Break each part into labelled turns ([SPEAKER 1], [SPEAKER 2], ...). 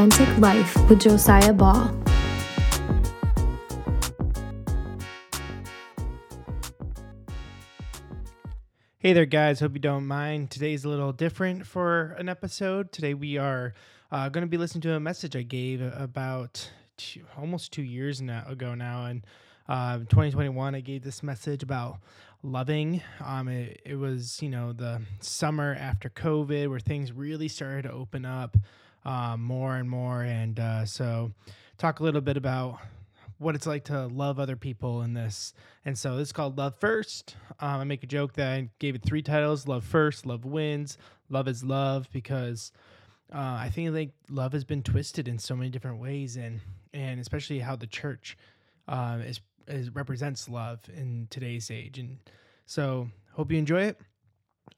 [SPEAKER 1] Authentic Life with Josiah Ball.
[SPEAKER 2] Hey there, guys. Hope you don't mind. Today's a little different for an episode. Today, we are uh, going to be listening to a message I gave about two, almost two years now, ago now. And uh, 2021, I gave this message about loving. Um, it, it was, you know, the summer after COVID where things really started to open up um, more and more. And uh, so, talk a little bit about what it's like to love other people in this. And so, it's called Love First. Um, I make a joke that I gave it three titles Love First, Love Wins, Love is Love, because uh, I think like love has been twisted in so many different ways, and and especially how the church uh, is, is represents love in today's age. And so, hope you enjoy it.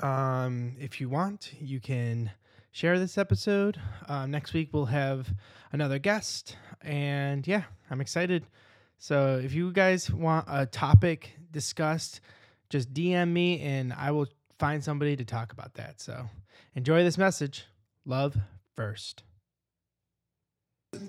[SPEAKER 2] Um, if you want, you can share this episode. Um, next week we'll have another guest, and yeah, I'm excited. So if you guys want a topic discussed, just DM me and I will find somebody to talk about that. So enjoy this message. Love first.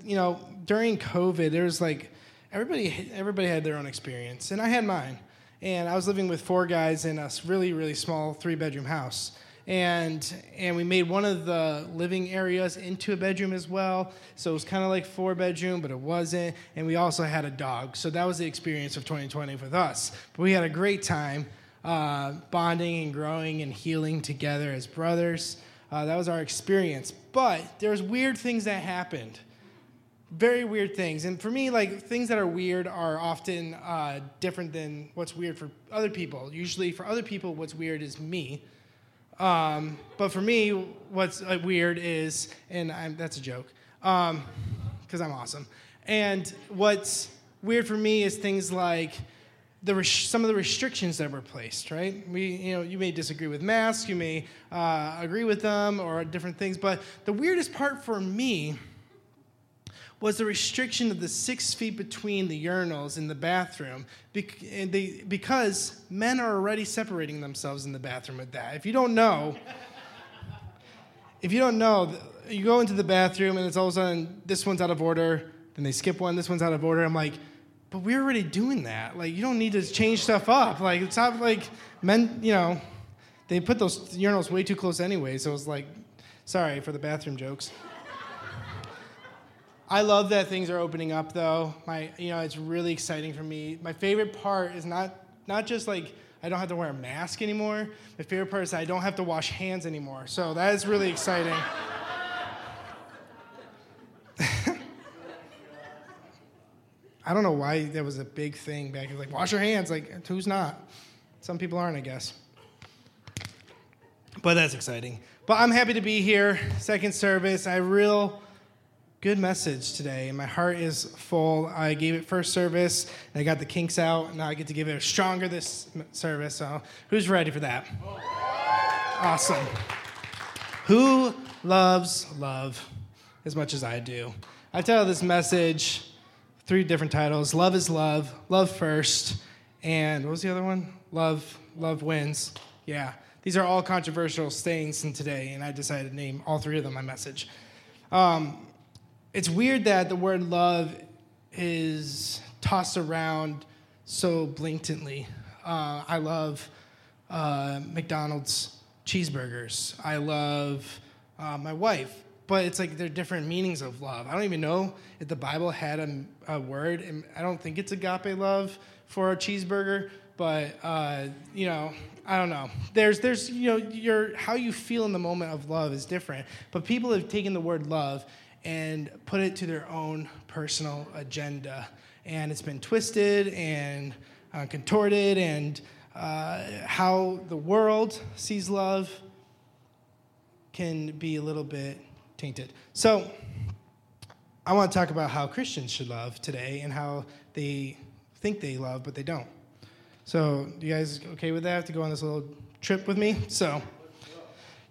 [SPEAKER 2] You know, during COVID, there was like everybody everybody had their own experience, and I had mine. And I was living with four guys in a really really small three bedroom house and and we made one of the living areas into a bedroom as well. So it was kind of like four bedroom but it wasn't. And we also had a dog. So that was the experience of 2020 with us. But we had a great time uh, bonding and growing and healing together as brothers. Uh, that was our experience. But there's weird things that happened. Very weird things. And for me like things that are weird are often uh, different than what's weird for other people. Usually for other people what's weird is me um, but for me, what's weird is, and I'm, that's a joke, because um, I'm awesome. And what's weird for me is things like the res- some of the restrictions that were placed. Right? We, you know, you may disagree with masks, you may uh, agree with them, or different things. But the weirdest part for me was the restriction of the six feet between the urinals in the bathroom because men are already separating themselves in the bathroom with that. If you don't know, if you don't know, you go into the bathroom and it's all of a sudden this one's out of order, then they skip one, this one's out of order. I'm like, but we're already doing that. Like, you don't need to change stuff up. Like, it's not like men, you know, they put those urinals way too close anyway. So it's like, sorry for the bathroom jokes. I love that things are opening up though. My you know, it's really exciting for me. My favorite part is not not just like I don't have to wear a mask anymore. My favorite part is I don't have to wash hands anymore. So that is really exciting. I don't know why that was a big thing back. Like wash your hands. Like who's not? Some people aren't, I guess. But that's exciting. But I'm happy to be here. Second service. I real good message today, and my heart is full. I gave it first service, and I got the kinks out. Now I get to give it a stronger this service. So, who's ready for that? Awesome. Who loves love as much as I do? I tell this message three different titles: Love is love, Love first, and what was the other one? Love, love wins. Yeah, these are all controversial sayings in today, and I decided to name all three of them my message. Um, it's weird that the word love is tossed around so blatantly. Uh, I love uh, McDonald's cheeseburgers. I love uh, my wife, but it's like there are different meanings of love. I don't even know if the Bible had a, a word, and I don't think it's agape love for a cheeseburger. But uh, you know, I don't know. There's, there's, you know, your how you feel in the moment of love is different. But people have taken the word love and put it to their own personal agenda. And it's been twisted and uh, contorted, and uh, how the world sees love can be a little bit tainted. So, I want to talk about how Christians should love today and how they think they love, but they don't. So, you guys okay with that? To go on this little trip with me? So,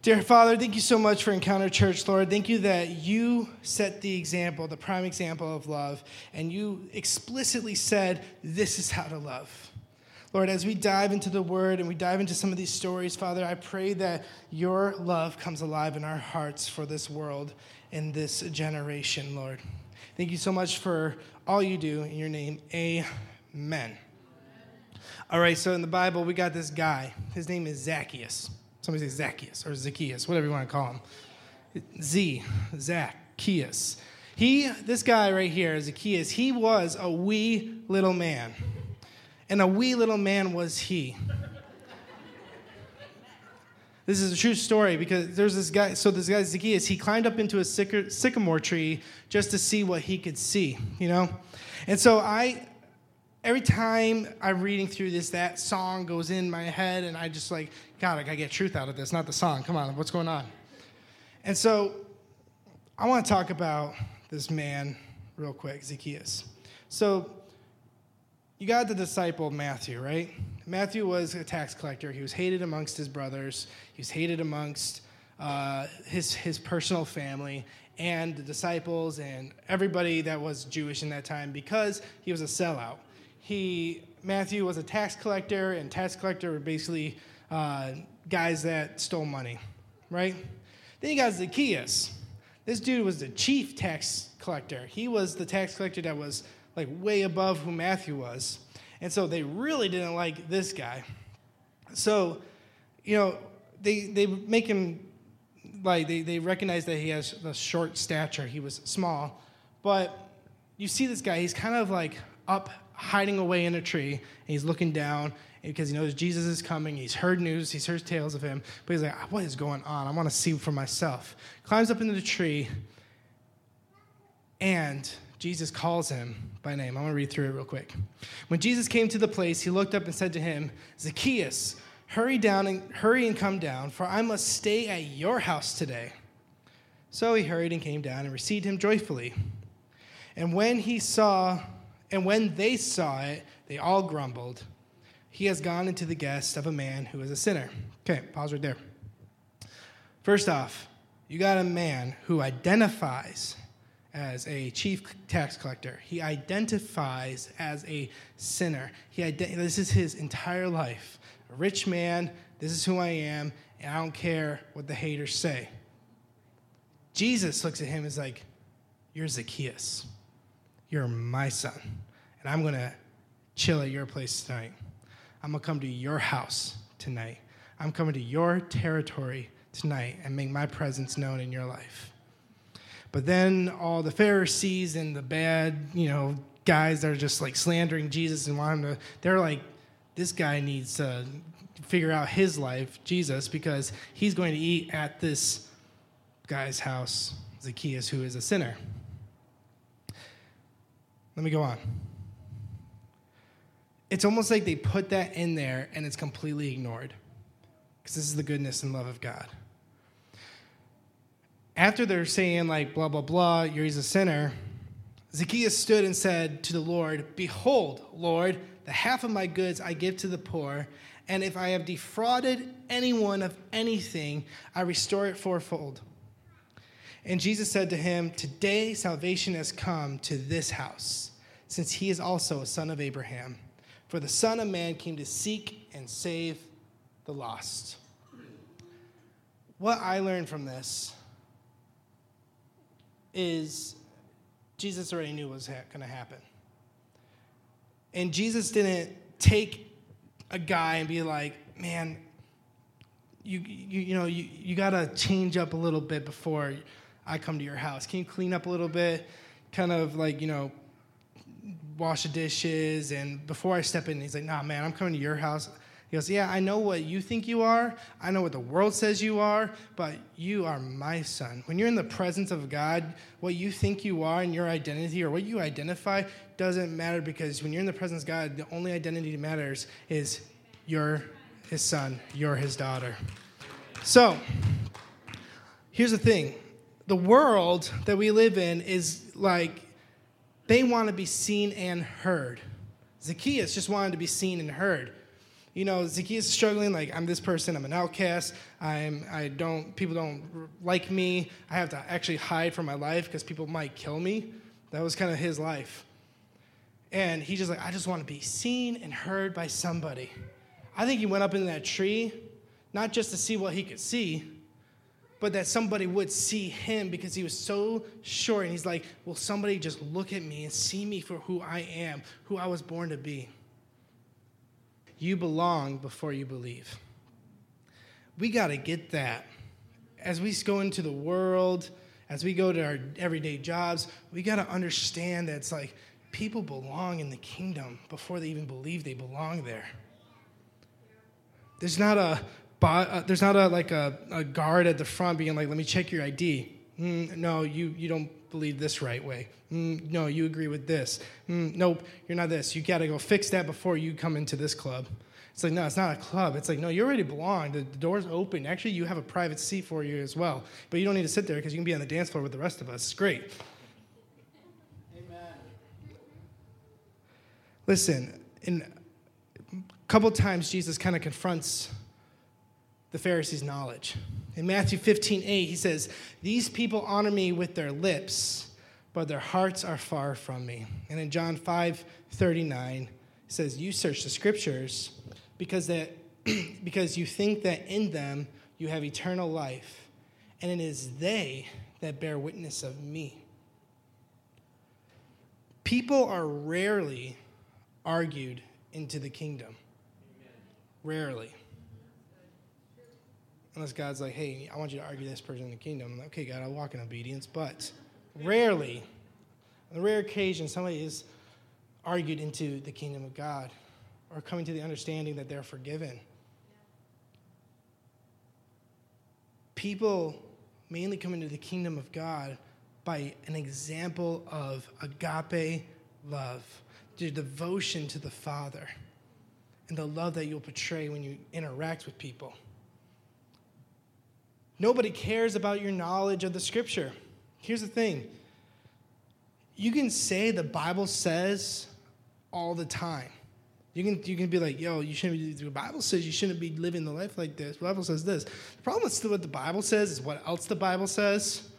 [SPEAKER 2] Dear Father, thank you so much for Encounter Church, Lord. Thank you that you set the example, the prime example of love, and you explicitly said, This is how to love. Lord, as we dive into the word and we dive into some of these stories, Father, I pray that your love comes alive in our hearts for this world in this generation, Lord. Thank you so much for all you do in your name. Amen. All right, so in the Bible, we got this guy. His name is Zacchaeus. Somebody say Zacchaeus or Zacchaeus, whatever you want to call him. Z, Zacchaeus. He, this guy right here, Zacchaeus, he was a wee little man. And a wee little man was he. This is a true story because there's this guy. So this guy Zacchaeus, he climbed up into a sycamore tree just to see what he could see, you know. And so I, every time I'm reading through this, that song goes in my head, and I just like, God, I gotta get truth out of this, not the song. Come on, what's going on? And so I want to talk about this man real quick, Zacchaeus. So you got the disciple Matthew, right? Matthew was a tax collector. He was hated amongst his brothers. He was hated amongst uh, his his personal family and the disciples and everybody that was Jewish in that time because he was a sellout. He Matthew was a tax collector, and tax collector were basically uh, guys that stole money, right? Then you got Zacchaeus. This dude was the chief tax collector. He was the tax collector that was like way above who Matthew was. And so they really didn't like this guy. So, you know, they, they make him like they, they recognize that he has a short stature. He was small. But you see this guy, he's kind of like up hiding away in a tree, and he's looking down because he knows Jesus is coming. He's heard news, he's heard tales of him, but he's like, what is going on? I want to see for myself. Climbs up into the tree, and Jesus calls him by name. I'm going to read through it real quick. When Jesus came to the place, he looked up and said to him, Zacchaeus, hurry down and hurry and come down, for I must stay at your house today. So he hurried and came down and received him joyfully. And when he saw, and when they saw it, they all grumbled. He has gone into the guest of a man who is a sinner. Okay, pause right there. First off, you got a man who identifies as a chief tax collector. He identifies as a sinner. He ident- this is his entire life. A rich man, this is who I am, and I don't care what the haters say. Jesus looks at him and is like, You're Zacchaeus. You're my son. And I'm going to chill at your place tonight. I'm going to come to your house tonight. I'm coming to your territory tonight and make my presence known in your life. But then all the Pharisees and the bad, you know, guys that are just like slandering Jesus and want him to, they're like, this guy needs to figure out his life, Jesus, because he's going to eat at this guy's house, Zacchaeus, who is a sinner. Let me go on. It's almost like they put that in there and it's completely ignored because this is the goodness and love of God after they're saying, like, blah, blah, blah, you're he's a sinner, Zacchaeus stood and said to the Lord, Behold, Lord, the half of my goods I give to the poor, and if I have defrauded anyone of anything, I restore it fourfold. And Jesus said to him, Today salvation has come to this house, since he is also a son of Abraham. For the Son of Man came to seek and save the lost. What I learned from this is Jesus already knew what was ha- going to happen. And Jesus didn't take a guy and be like, man, you, you, you know, you, you got to change up a little bit before I come to your house. Can you clean up a little bit? Kind of like, you know, wash the dishes. And before I step in, he's like, nah, man, I'm coming to your house. He goes, Yeah, I know what you think you are. I know what the world says you are, but you are my son. When you're in the presence of God, what you think you are and your identity or what you identify doesn't matter because when you're in the presence of God, the only identity that matters is you're his son, you're his daughter. So, here's the thing the world that we live in is like they want to be seen and heard. Zacchaeus just wanted to be seen and heard you know, Zacchaeus is struggling, like, I'm this person, I'm an outcast, I'm, I don't, people don't like me, I have to actually hide from my life because people might kill me. That was kind of his life. And he's just like, I just want to be seen and heard by somebody. I think he went up in that tree, not just to see what he could see, but that somebody would see him because he was so short. And he's like, Will somebody just look at me and see me for who I am, who I was born to be? You belong before you believe. We got to get that. As we go into the world, as we go to our everyday jobs, we got to understand that it's like people belong in the kingdom before they even believe they belong there. There's not a uh, there's not a like a, a, guard at the front being like, "Let me check your ID." Mm, no, you you don't believe this right way. Mm, no, you agree with this. Mm, nope, you're not this. You got to go fix that before you come into this club. It's like, no, it's not a club. It's like, no, you already belong. The, the door's open. Actually, you have a private seat for you as well. But you don't need to sit there because you can be on the dance floor with the rest of us. It's great. Amen. Listen, in a couple times, Jesus kind of confronts the Pharisees' knowledge. In Matthew 15, 8, he says, These people honor me with their lips, but their hearts are far from me. And in John 5, 39, he says, You search the scriptures because, that, because you think that in them you have eternal life, and it is they that bear witness of me. People are rarely argued into the kingdom. Amen. Rarely. Unless God's like, hey, I want you to argue this person in the kingdom. Like, okay, God, I'll walk in obedience. But rarely, on a rare occasion, somebody is argued into the kingdom of God or coming to the understanding that they're forgiven. People mainly come into the kingdom of God by an example of agape love, the devotion to the Father, and the love that you'll portray when you interact with people. Nobody cares about your knowledge of the scripture. Here's the thing you can say the Bible says all the time. You can, you can be like, yo, you shouldn't be, the Bible says you shouldn't be living the life like this. The Bible says this. The problem with still what the Bible says is what else the Bible says.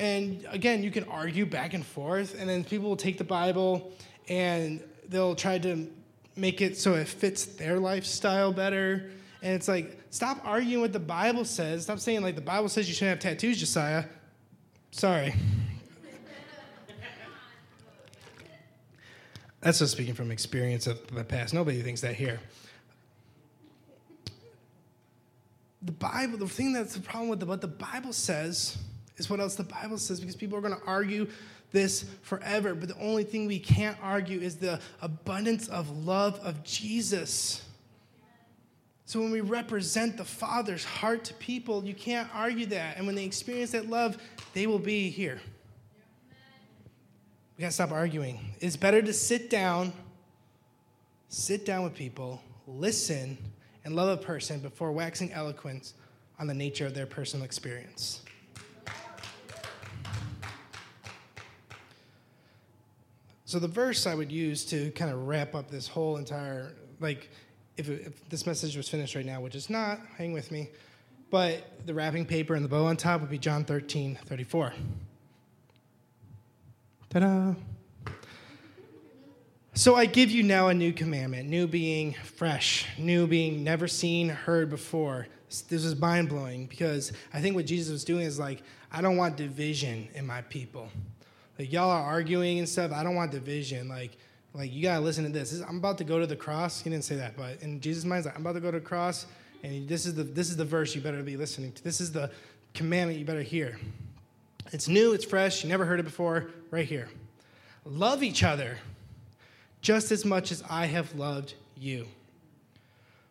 [SPEAKER 2] And again, you can argue back and forth, and then people will take the Bible and they'll try to make it so it fits their lifestyle better. And it's like, stop arguing what the Bible says. Stop saying, like, the Bible says you shouldn't have tattoos, Josiah. Sorry. That's just speaking from experience of the past. Nobody thinks that here. The Bible, the thing that's the problem with the, what the Bible says is what else the Bible says because people are going to argue this forever. But the only thing we can't argue is the abundance of love of Jesus. So when we represent the Father's heart to people, you can't argue that. And when they experience that love, they will be here. We gotta stop arguing. It's better to sit down, sit down with people, listen, and love a person before waxing eloquent on the nature of their personal experience. So the verse I would use to kind of wrap up this whole entire like if, if this message was finished right now, which is not, hang with me, but the wrapping paper and the bow on top would be John 13, 34. Ta da! So I give you now a new commandment, new being fresh, new being never seen, heard before. This is mind blowing because I think what Jesus was doing is like, I don't want division in my people. Like y'all are arguing and stuff. I don't want division. Like, like you gotta listen to this. I'm about to go to the cross. He didn't say that, but in Jesus' mind, like, I'm about to go to the cross, and this is the this is the verse you better be listening to. This is the commandment you better hear. It's new, it's fresh, you never heard it before, right here. Love each other just as much as I have loved you.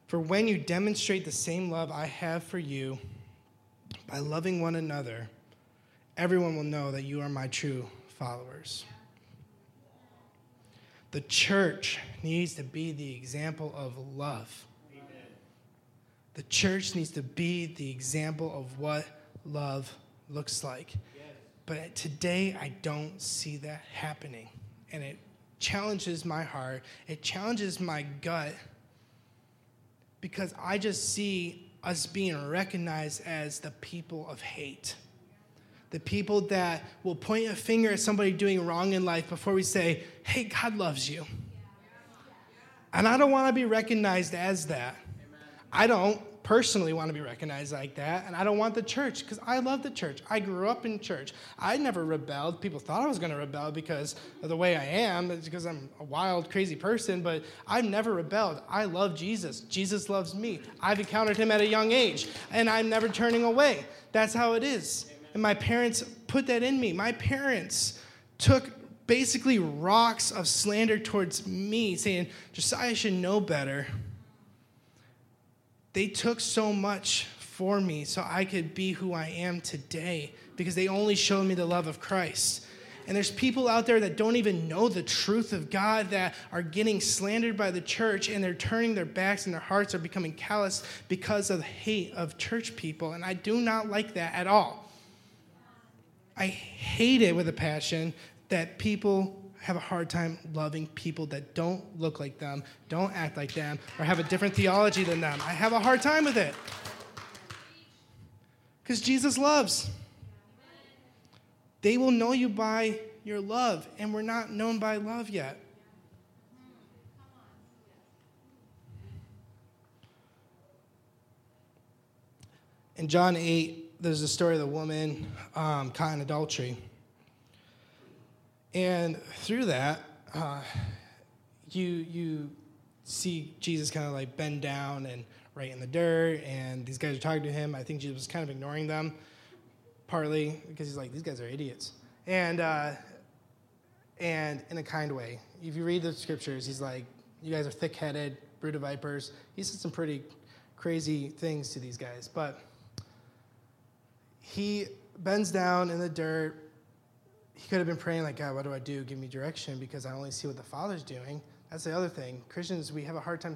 [SPEAKER 2] For when you demonstrate the same love I have for you by loving one another, everyone will know that you are my true followers. The church needs to be the example of love. Amen. The church needs to be the example of what love looks like. But today, I don't see that happening. And it challenges my heart, it challenges my gut because I just see us being recognized as the people of hate. The people that will point a finger at somebody doing wrong in life before we say, hey, God loves you. And I don't want to be recognized as that. I don't personally want to be recognized like that, and I don't want the church because I love the church. I grew up in church. I never rebelled. People thought I was going to rebel because of the way I am, it's because I'm a wild, crazy person, but I've never rebelled. I love Jesus. Jesus loves me. I've encountered him at a young age, and I'm never turning away. That's how it is. And my parents put that in me. My parents took basically rocks of slander towards me, saying, Josiah should know better. They took so much for me so I could be who I am today because they only showed me the love of Christ. And there's people out there that don't even know the truth of God that are getting slandered by the church and they're turning their backs and their hearts are becoming callous because of the hate of church people. And I do not like that at all. I hate it with a passion that people have a hard time loving people that don't look like them, don't act like them, or have a different theology than them. I have a hard time with it. Because Jesus loves. They will know you by your love, and we're not known by love yet. In John 8, there's a story of the woman um, caught in adultery. And through that, uh, you you see Jesus kind of like bend down and write in the dirt, and these guys are talking to him. I think Jesus was kind of ignoring them, partly because he's like, these guys are idiots, and uh, and in a kind way. If you read the scriptures, he's like, you guys are thick-headed, brood of vipers. He said some pretty crazy things to these guys, but he bends down in the dirt he could have been praying like, God, what do I do? Give me direction because I only see what the Father's doing. That's the other thing. Christians, we have a hard time.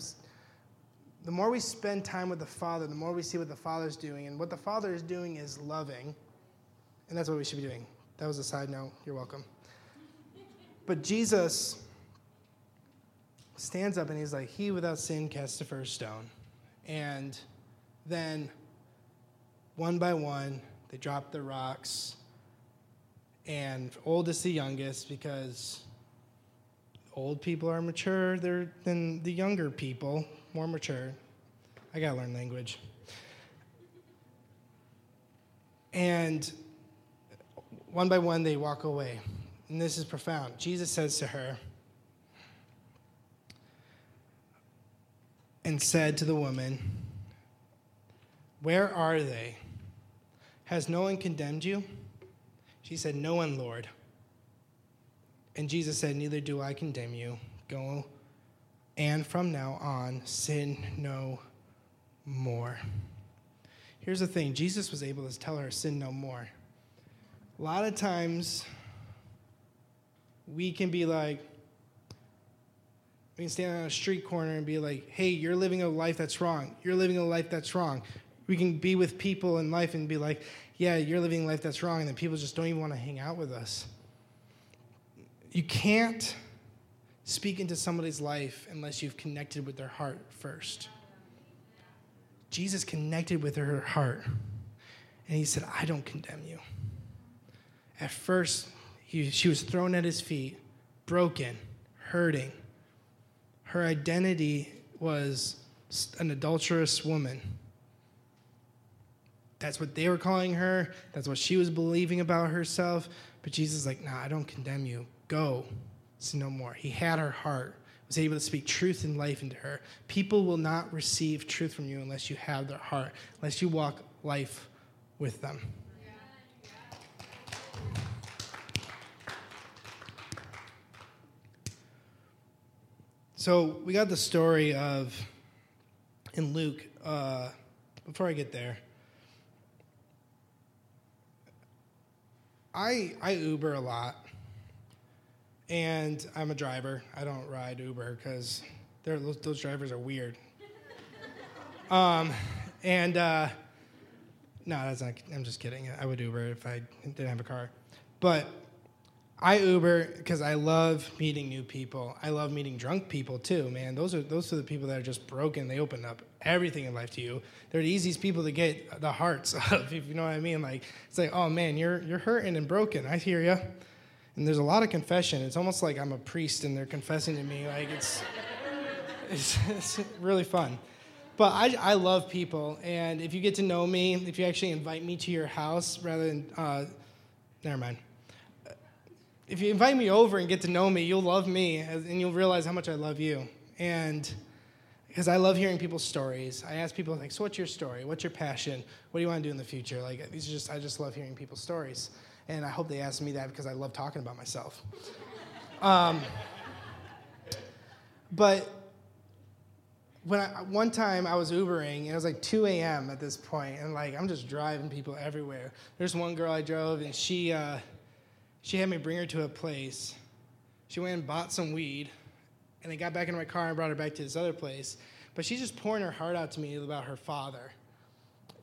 [SPEAKER 2] The more we spend time with the Father, the more we see what the Father's doing. And what the Father is doing is loving. And that's what we should be doing. That was a side note. You're welcome. But Jesus stands up and he's like, He without sin casts the first stone. And then, one by one, they drop the rocks and oldest the youngest because old people are mature than the younger people, more mature. I gotta learn language. And one by one, they walk away. And this is profound. Jesus says to her, and said to the woman, Where are they? Has no one condemned you? She said, No one, Lord. And Jesus said, Neither do I condemn you. Go and from now on, sin no more. Here's the thing Jesus was able to tell her, Sin no more. A lot of times, we can be like, we can stand on a street corner and be like, hey, you're living a life that's wrong. You're living a life that's wrong. We can be with people in life and be like, yeah, you're living life that's wrong, and then people just don't even want to hang out with us. You can't speak into somebody's life unless you've connected with their heart first. Jesus connected with her heart, and he said, I don't condemn you. At first, he, she was thrown at his feet, broken, hurting. Her identity was an adulterous woman. That's what they were calling her. That's what she was believing about herself. But Jesus is like, nah, I don't condemn you. Go. Sin no more. He had her heart, was able to speak truth and life into her. People will not receive truth from you unless you have their heart, unless you walk life with them. So we got the story of in Luke. Uh, before I get there, I I Uber a lot, and I'm a driver. I don't ride Uber because those, drivers are weird. um, and uh, no, that's not. I'm just kidding. I would Uber if I didn't have a car, but I Uber because I love meeting new people. I love meeting drunk people too, man. Those are those are the people that are just broken. They open up everything in life to you. They're the easiest people to get the hearts of, if you know what I mean. Like it's like, oh man, you're you're hurting and broken. I hear you. And there's a lot of confession. It's almost like I'm a priest and they're confessing to me. Like it's it's, it's really fun. but I, I love people, and if you get to know me, if you actually invite me to your house rather than, uh, never mind. If you invite me over and get to know me, you'll love me, and you'll realize how much I love you. And because I love hearing people's stories, I ask people like, "So what's your story? What's your passion? What do you want to do in the future?" Like these are just I just love hearing people's stories, and I hope they ask me that because I love talking about myself. Um, but when I, one time I was Ubering, and it was like 2 a.m. at this point, and like I'm just driving people everywhere. There's one girl I drove, and she uh, she had me bring her to a place. She went and bought some weed, and I got back into my car and brought her back to this other place. But she's just pouring her heart out to me about her father.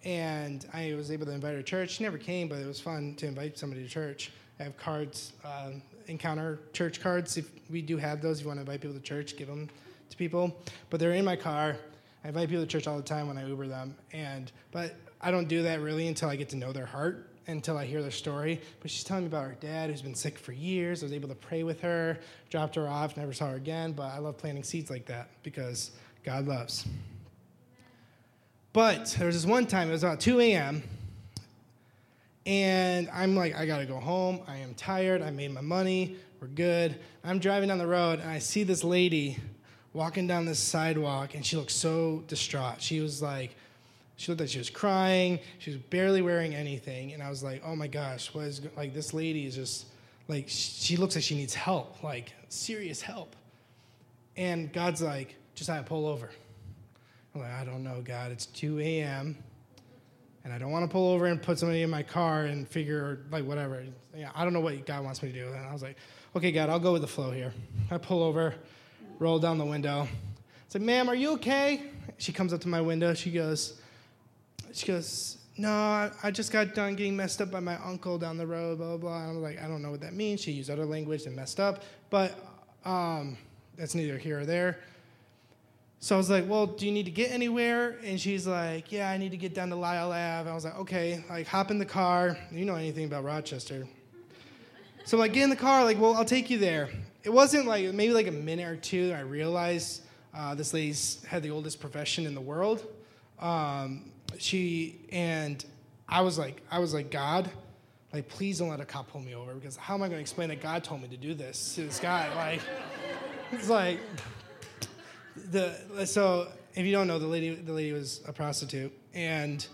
[SPEAKER 2] And I was able to invite her to church. She never came, but it was fun to invite somebody to church. I have cards, um, encounter church cards. If we do have those, if you want to invite people to church, give them to people. But they're in my car. I invite people to church all the time when I Uber them. And but I don't do that really until I get to know their heart, until I hear their story. But she's telling me about her dad who's been sick for years. I was able to pray with her, dropped her off, never saw her again. But I love planting seeds like that because God loves. But there was this one time, it was about 2 a.m. And I'm like, I gotta go home. I am tired. I made my money. We're good. I'm driving down the road and I see this lady walking down this sidewalk and she looks so distraught. She was like, she looked like she was crying. She was barely wearing anything. And I was like, oh my gosh, what is, like, this lady is just, like, she looks like she needs help, like, serious help. And God's like, just have pull over. I'm like, I don't know, God. It's 2 a.m. And I don't want to pull over and put somebody in my car and figure, like, whatever. Yeah, I don't know what God wants me to do. And I was like, okay, God, I'll go with the flow here. I pull over, roll down the window. I said, ma'am, are you okay? She comes up to my window. She goes, she goes, no, I, just got done getting messed up by my uncle down the road, blah, blah, blah. And I'm like, I don't know what that means. She used other language and messed up, but um, that's neither here or there. So I was like, well, do you need to get anywhere? And she's like, yeah, I need to get down to Lyell Ave. I was like, okay, like hop in the car. You know anything about Rochester. So I'm like, get in the car. Like, well, I'll take you there. It wasn't like maybe like a minute or two. I realized uh, this lady's had the oldest profession in the world. Um, she and I was like, I was like, God, like, please don't let a cop pull me over because how am I going to explain that God told me to do this to this guy? Like, it's like the so if you don't know, the lady the lady was a prostitute, and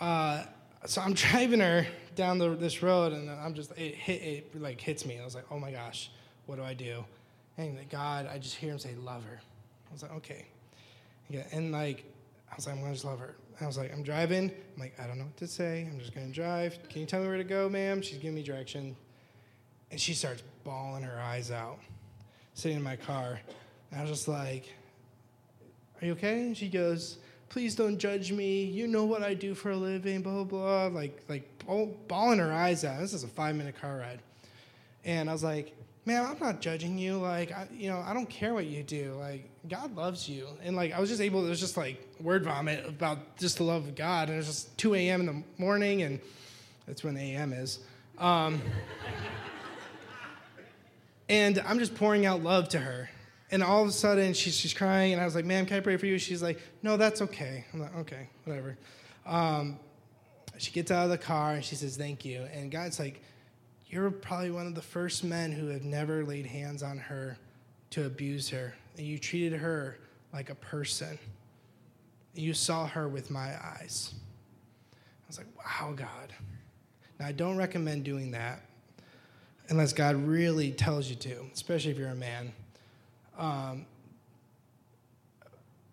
[SPEAKER 2] uh, so I'm driving her down the, this road, and I'm just it hit it like hits me. I was like, oh my gosh, what do I do? And like, God, I just hear him say, love her. I was like, okay, yeah, and like I was like, I'm gonna just love her. I was like, I'm driving. I'm like, I don't know what to say. I'm just gonna drive. Can you tell me where to go, ma'am? She's giving me direction, and she starts bawling her eyes out, sitting in my car. And I was just like, Are you okay? And she goes, Please don't judge me. You know what I do for a living, blah, blah, blah. Like, like bawling her eyes out. This is a five minute car ride. And I was like, Man, I'm not judging you. Like, I, you know, I don't care what you do. Like, God loves you. And like, I was just able, it was just like word vomit about just the love of God. And it was just 2 a.m. in the morning, and that's when a.m. is. Um, and I'm just pouring out love to her. And all of a sudden, she's, she's crying, and I was like, Ma'am, can I pray for you? She's like, No, that's okay. I'm like, Okay, whatever. Um, she gets out of the car and she says, Thank you. And God's like, You're probably one of the first men who have never laid hands on her to abuse her. And you treated her like a person. You saw her with my eyes. I was like, Wow, God. Now, I don't recommend doing that unless God really tells you to, especially if you're a man. Um,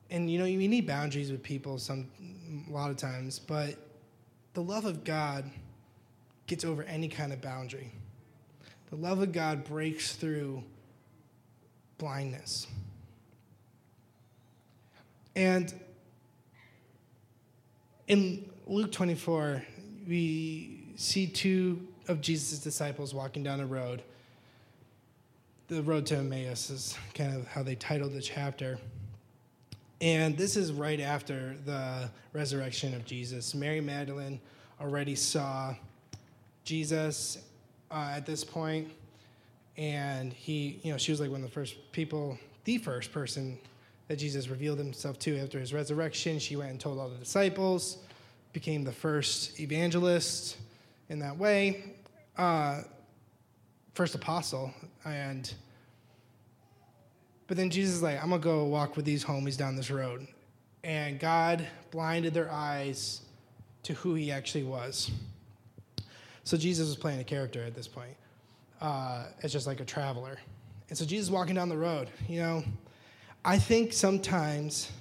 [SPEAKER 2] and you know, you need boundaries with people some a lot of times, but the love of God gets over any kind of boundary. The love of God breaks through blindness. And in Luke 24, we see two of Jesus' disciples walking down a road. The road to Emmaus is kind of how they titled the chapter. And this is right after the resurrection of Jesus. Mary Magdalene already saw Jesus uh, at this point, and he, you know, she was like one of the first people, the first person that Jesus revealed himself to after his resurrection. She went and told all the disciples, became the first evangelist in that way, uh, first apostle. And but then Jesus is like, I'm gonna go walk with these homies down this road. And God blinded their eyes to who he actually was. So Jesus was playing a character at this point. Uh, it's just like a traveler. And so Jesus walking down the road, you know, I think sometimes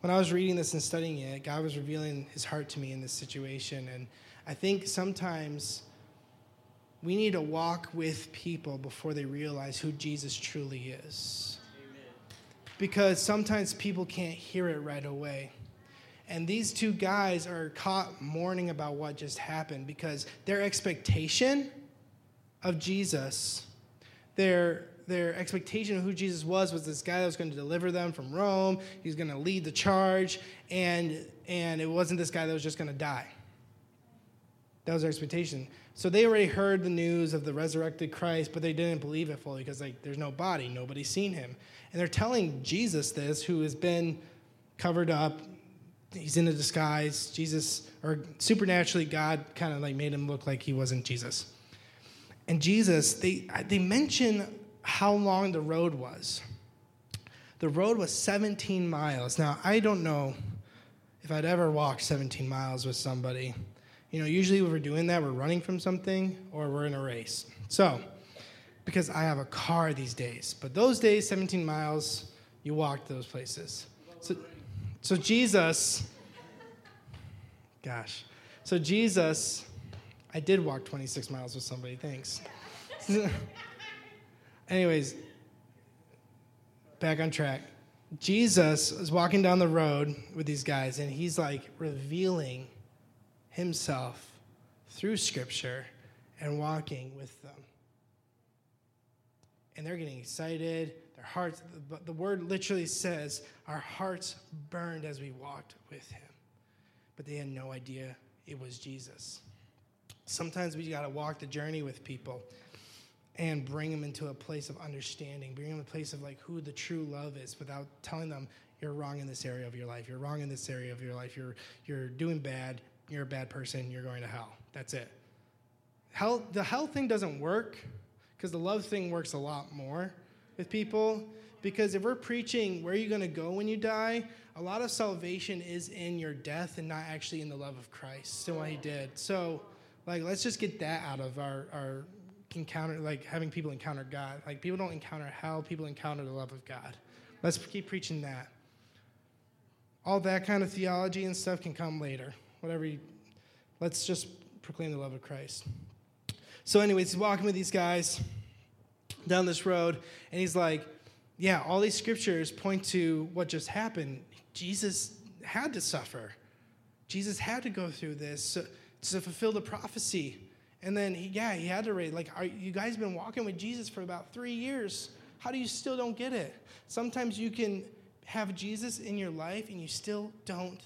[SPEAKER 2] when I was reading this and studying it, God was revealing his heart to me in this situation. And I think sometimes we need to walk with people before they realize who Jesus truly is. Amen. Because sometimes people can't hear it right away. And these two guys are caught mourning about what just happened because their expectation of Jesus, their their expectation of who Jesus was was this guy that was going to deliver them from Rome. He's going to lead the charge, and and it wasn't this guy that was just going to die. That was their expectation. So they already heard the news of the resurrected Christ, but they didn't believe it fully because like there's no body, nobody's seen him, and they're telling Jesus this, who has been covered up. He's in a disguise. Jesus, or supernaturally, God kind of like made him look like he wasn't Jesus. And Jesus, they they mention how long the road was. The road was 17 miles. Now, I don't know if I'd ever walked 17 miles with somebody. You know, usually when we're doing that, we're running from something or we're in a race. So, because I have a car these days, but those days, 17 miles, you walked those places. So, so Jesus, gosh, so Jesus, I did walk 26 miles with somebody, thanks. Anyways, back on track. Jesus is walking down the road with these guys, and he's like revealing himself through scripture and walking with them. And they're getting excited. Their hearts, the word literally says, our hearts burned as we walked with him. But they had no idea it was Jesus. Sometimes we got to walk the journey with people and bring them into a place of understanding, bring them a place of like who the true love is without telling them you're wrong in this area of your life. You're wrong in this area of your life. You're you're doing bad. You're a bad person. You're going to hell. That's it. Hell, the hell thing doesn't work because the love thing works a lot more with people. Because if we're preaching where are you going to go when you die, a lot of salvation is in your death and not actually in the love of Christ and what He did. So, like, let's just get that out of our, our encounter like having people encounter God. Like people don't encounter hell, people encounter the love of God. Let's keep preaching that. All that kind of theology and stuff can come later. Whatever you, let's just proclaim the love of Christ. So, anyways, walking with these guys down this road, and he's like, Yeah, all these scriptures point to what just happened. Jesus had to suffer. Jesus had to go through this to, fulfill the prophecy. And then, he, yeah, he had to raise, like, are, you guys been walking with Jesus for about three years. How do you still don't get it? Sometimes you can have Jesus in your life and you still don't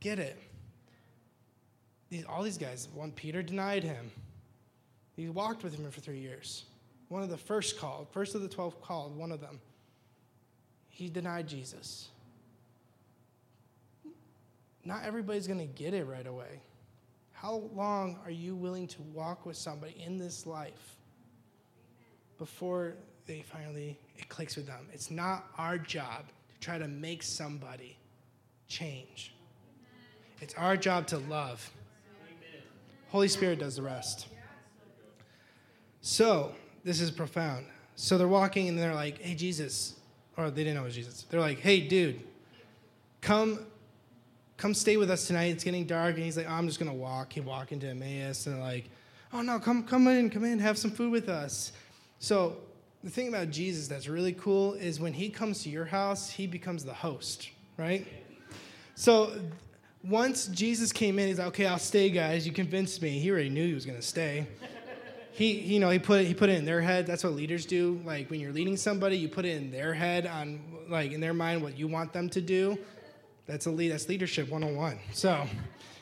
[SPEAKER 2] get it. These, all these guys, one, Peter denied him. He walked with him for three years. One of the first called, first of the 12 called, one of them. He denied Jesus. Not everybody's going to get it right away. How long are you willing to walk with somebody in this life before they finally, it clicks with them? It's not our job to try to make somebody change. It's our job to love. Holy Spirit does the rest. So, this is profound. So they're walking and they're like, hey, Jesus, or they didn't know it was Jesus. They're like, hey, dude, come come stay with us tonight. It's getting dark. And he's like, oh, I'm just going to walk. He walk into Emmaus. And like, oh, no, come, come in, come in, have some food with us. So the thing about Jesus that's really cool is when he comes to your house, he becomes the host, right? So once Jesus came in, he's like, okay, I'll stay, guys. You convinced me. He already knew he was going to stay. He, you know, he put he put it in their head. That's what leaders do. Like when you're leading somebody, you put it in their head on like in their mind what you want them to do. That's a lead. That's leadership 101. So,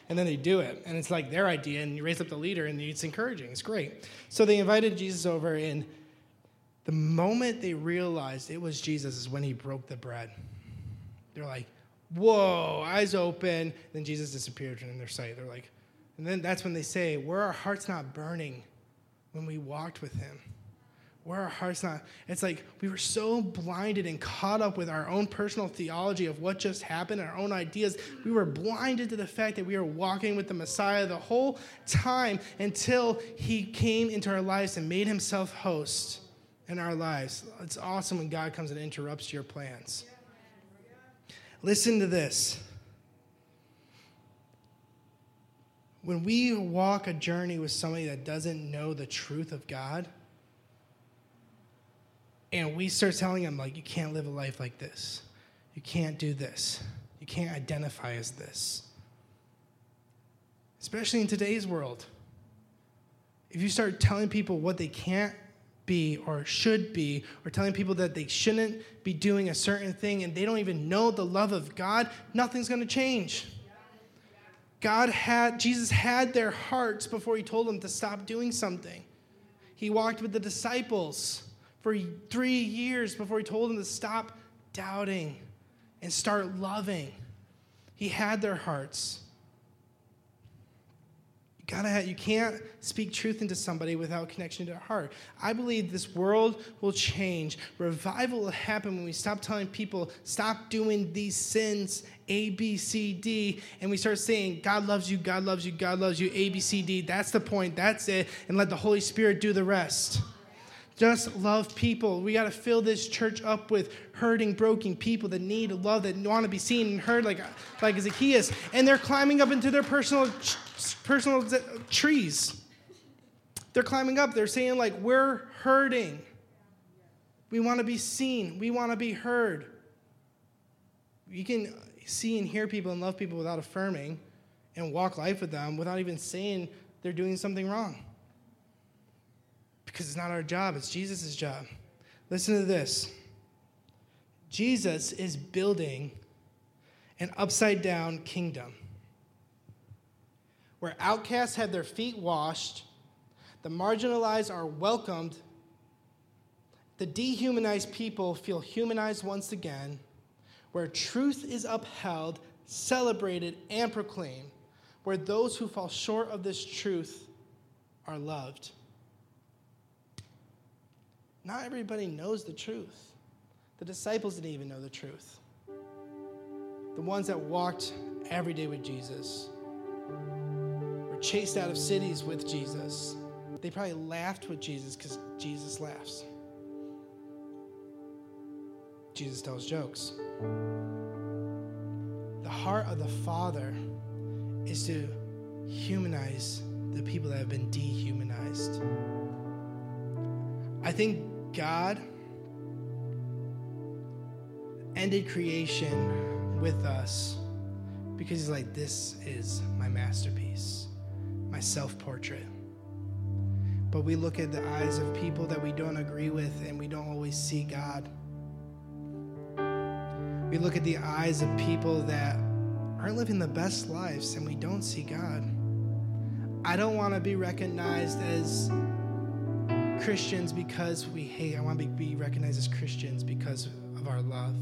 [SPEAKER 2] and then they do it, and it's like their idea, and you raise up the leader, and it's encouraging. It's great. So they invited Jesus over, and the moment they realized it was Jesus is when he broke the bread. They're like, whoa, eyes open. Then Jesus disappeared from their sight. They're like, and then that's when they say, were our hearts not burning when we walked with him? Where our hearts not? It's like we were so blinded and caught up with our own personal theology of what just happened, our own ideas. We were blinded to the fact that we were walking with the Messiah the whole time until he came into our lives and made himself host in our lives. It's awesome when God comes and interrupts your plans. Listen to this. When we walk a journey with somebody that doesn't know the truth of God, and we start telling them, like, you can't live a life like this, you can't do this, you can't identify as this, especially in today's world. If you start telling people what they can't be or should be, or telling people that they shouldn't be doing a certain thing and they don't even know the love of God, nothing's going to change. God had, Jesus had their hearts before he told them to stop doing something. He walked with the disciples for three years before he told them to stop doubting and start loving. He had their hearts gotta have, you can't speak truth into somebody without connection to their heart. I believe this world will change. Revival will happen when we stop telling people, stop doing these sins, A, B, C, D, and we start saying, God loves you, God loves you, God loves you, A, B, C, D. That's the point, that's it, and let the Holy Spirit do the rest. Just love people. We got to fill this church up with hurting, broken people that need love, that want to be seen and heard, like, like Zacchaeus. And they're climbing up into their personal, personal trees. They're climbing up. They're saying, like, we're hurting. We want to be seen. We want to be heard. You can see and hear people and love people without affirming and walk life with them without even saying they're doing something wrong because it's not our job, it's Jesus' job. Listen to this Jesus is building an upside down kingdom where outcasts have their feet washed, the marginalized are welcomed, the dehumanized people feel humanized once again, where truth is upheld, celebrated, and proclaimed, where those who fall short of this truth are loved. Not everybody knows the truth. The disciples didn't even know the truth. The ones that walked every day with Jesus were chased out of cities with Jesus. They probably laughed with Jesus because Jesus laughs. Jesus tells jokes. The heart of the Father is to humanize the people that have been dehumanized. I think God ended creation with us because he's like, this is my masterpiece, my self portrait. But we look at the eyes of people that we don't agree with and we don't always see God. We look at the eyes of people that aren't living the best lives and we don't see God. I don't want to be recognized as Christians because we hate. I want to be recognized as Christians because of our love.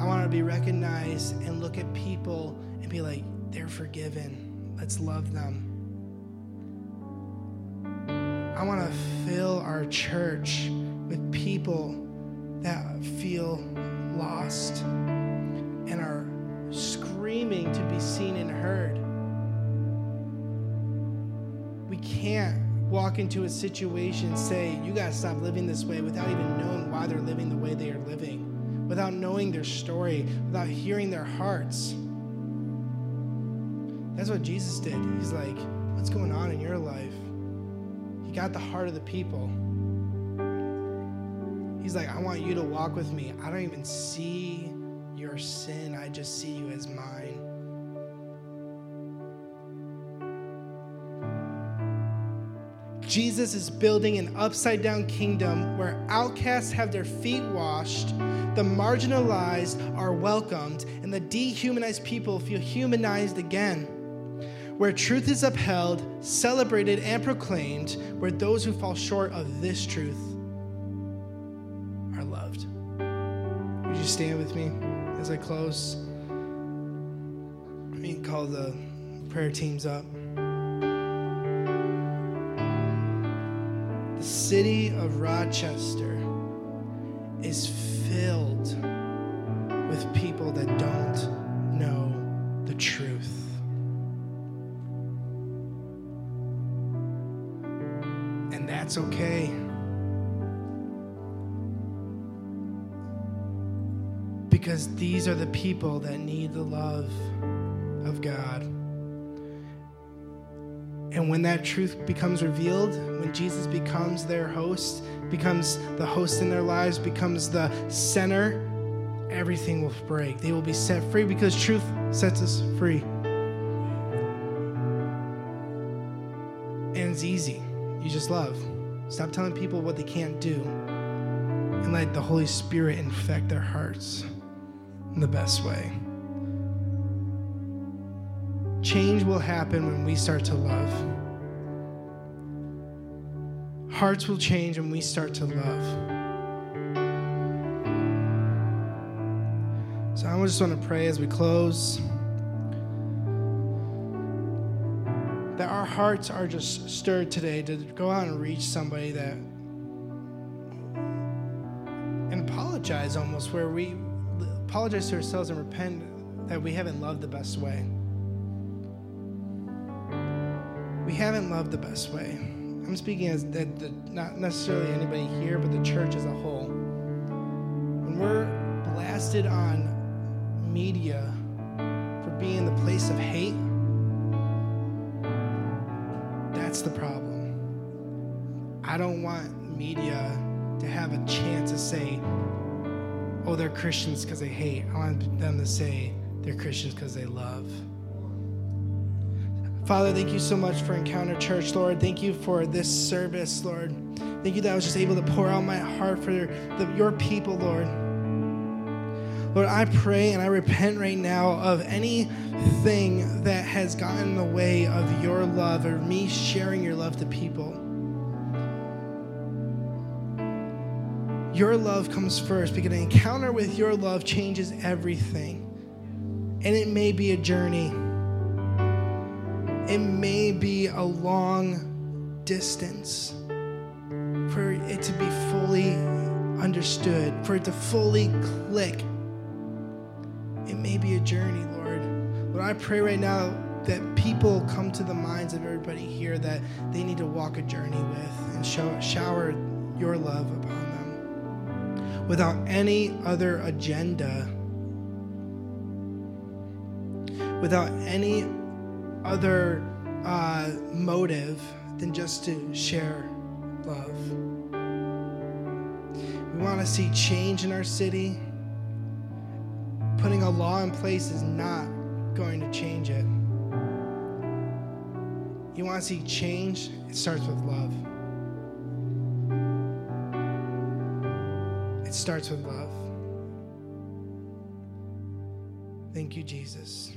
[SPEAKER 2] I want to be recognized and look at people and be like, they're forgiven. Let's love them. I want to fill our church with people that feel lost and are screaming to be seen and heard. We can't walk into a situation, and say, you got to stop living this way without even knowing why they're living the way they are living, without knowing their story, without hearing their hearts. That's what Jesus did. He's like, what's going on in your life? He got the heart of the people. He's like, I want you to walk with me. I don't even see your sin, I just see you as mine. Jesus is building an upside down kingdom where outcasts have their feet washed, the marginalized are welcomed, and the dehumanized people feel humanized again. Where truth is upheld, celebrated, and proclaimed, where those who fall short of this truth are loved. Would you stand with me as I close? Let me call the prayer teams up. The city of Rochester is filled with people that don't That's okay. Because these are the people that need the love of God. And when that truth becomes revealed, when Jesus becomes their host, becomes the host in their lives, becomes the center, everything will break. They will be set free because truth sets us free. And it's easy. You just love. Stop telling people what they can't do and let the Holy Spirit infect their hearts in the best way. Change will happen when we start to love. Hearts will change when we start to love. So I just want to pray as we close hearts are just stirred today to go out and reach somebody that and apologize almost where we apologize to ourselves and repent that we haven't loved the best way. We haven't loved the best way. I'm speaking as that the, not necessarily anybody here, but the church as a whole. When we're blasted on media for being the place of hate, that's the problem. I don't want media to have a chance to say, oh, they're Christians because they hate. I want them to say they're Christians because they love. Father, thank you so much for Encounter Church, Lord. Thank you for this service, Lord. Thank you that I was just able to pour out my heart for the, your people, Lord. Lord, I pray and I repent right now of anything that has gotten in the way of your love or me sharing your love to people. Your love comes first because an encounter with your love changes everything. And it may be a journey, it may be a long distance for it to be fully understood, for it to fully click. It may be a journey, Lord. Lord, I pray right now that people come to the minds of everybody here that they need to walk a journey with and show, shower your love upon them without any other agenda, without any other uh, motive than just to share love. We want to see change in our city. Putting a law in place is not going to change it. You want to see change? It starts with love. It starts with love. Thank you, Jesus.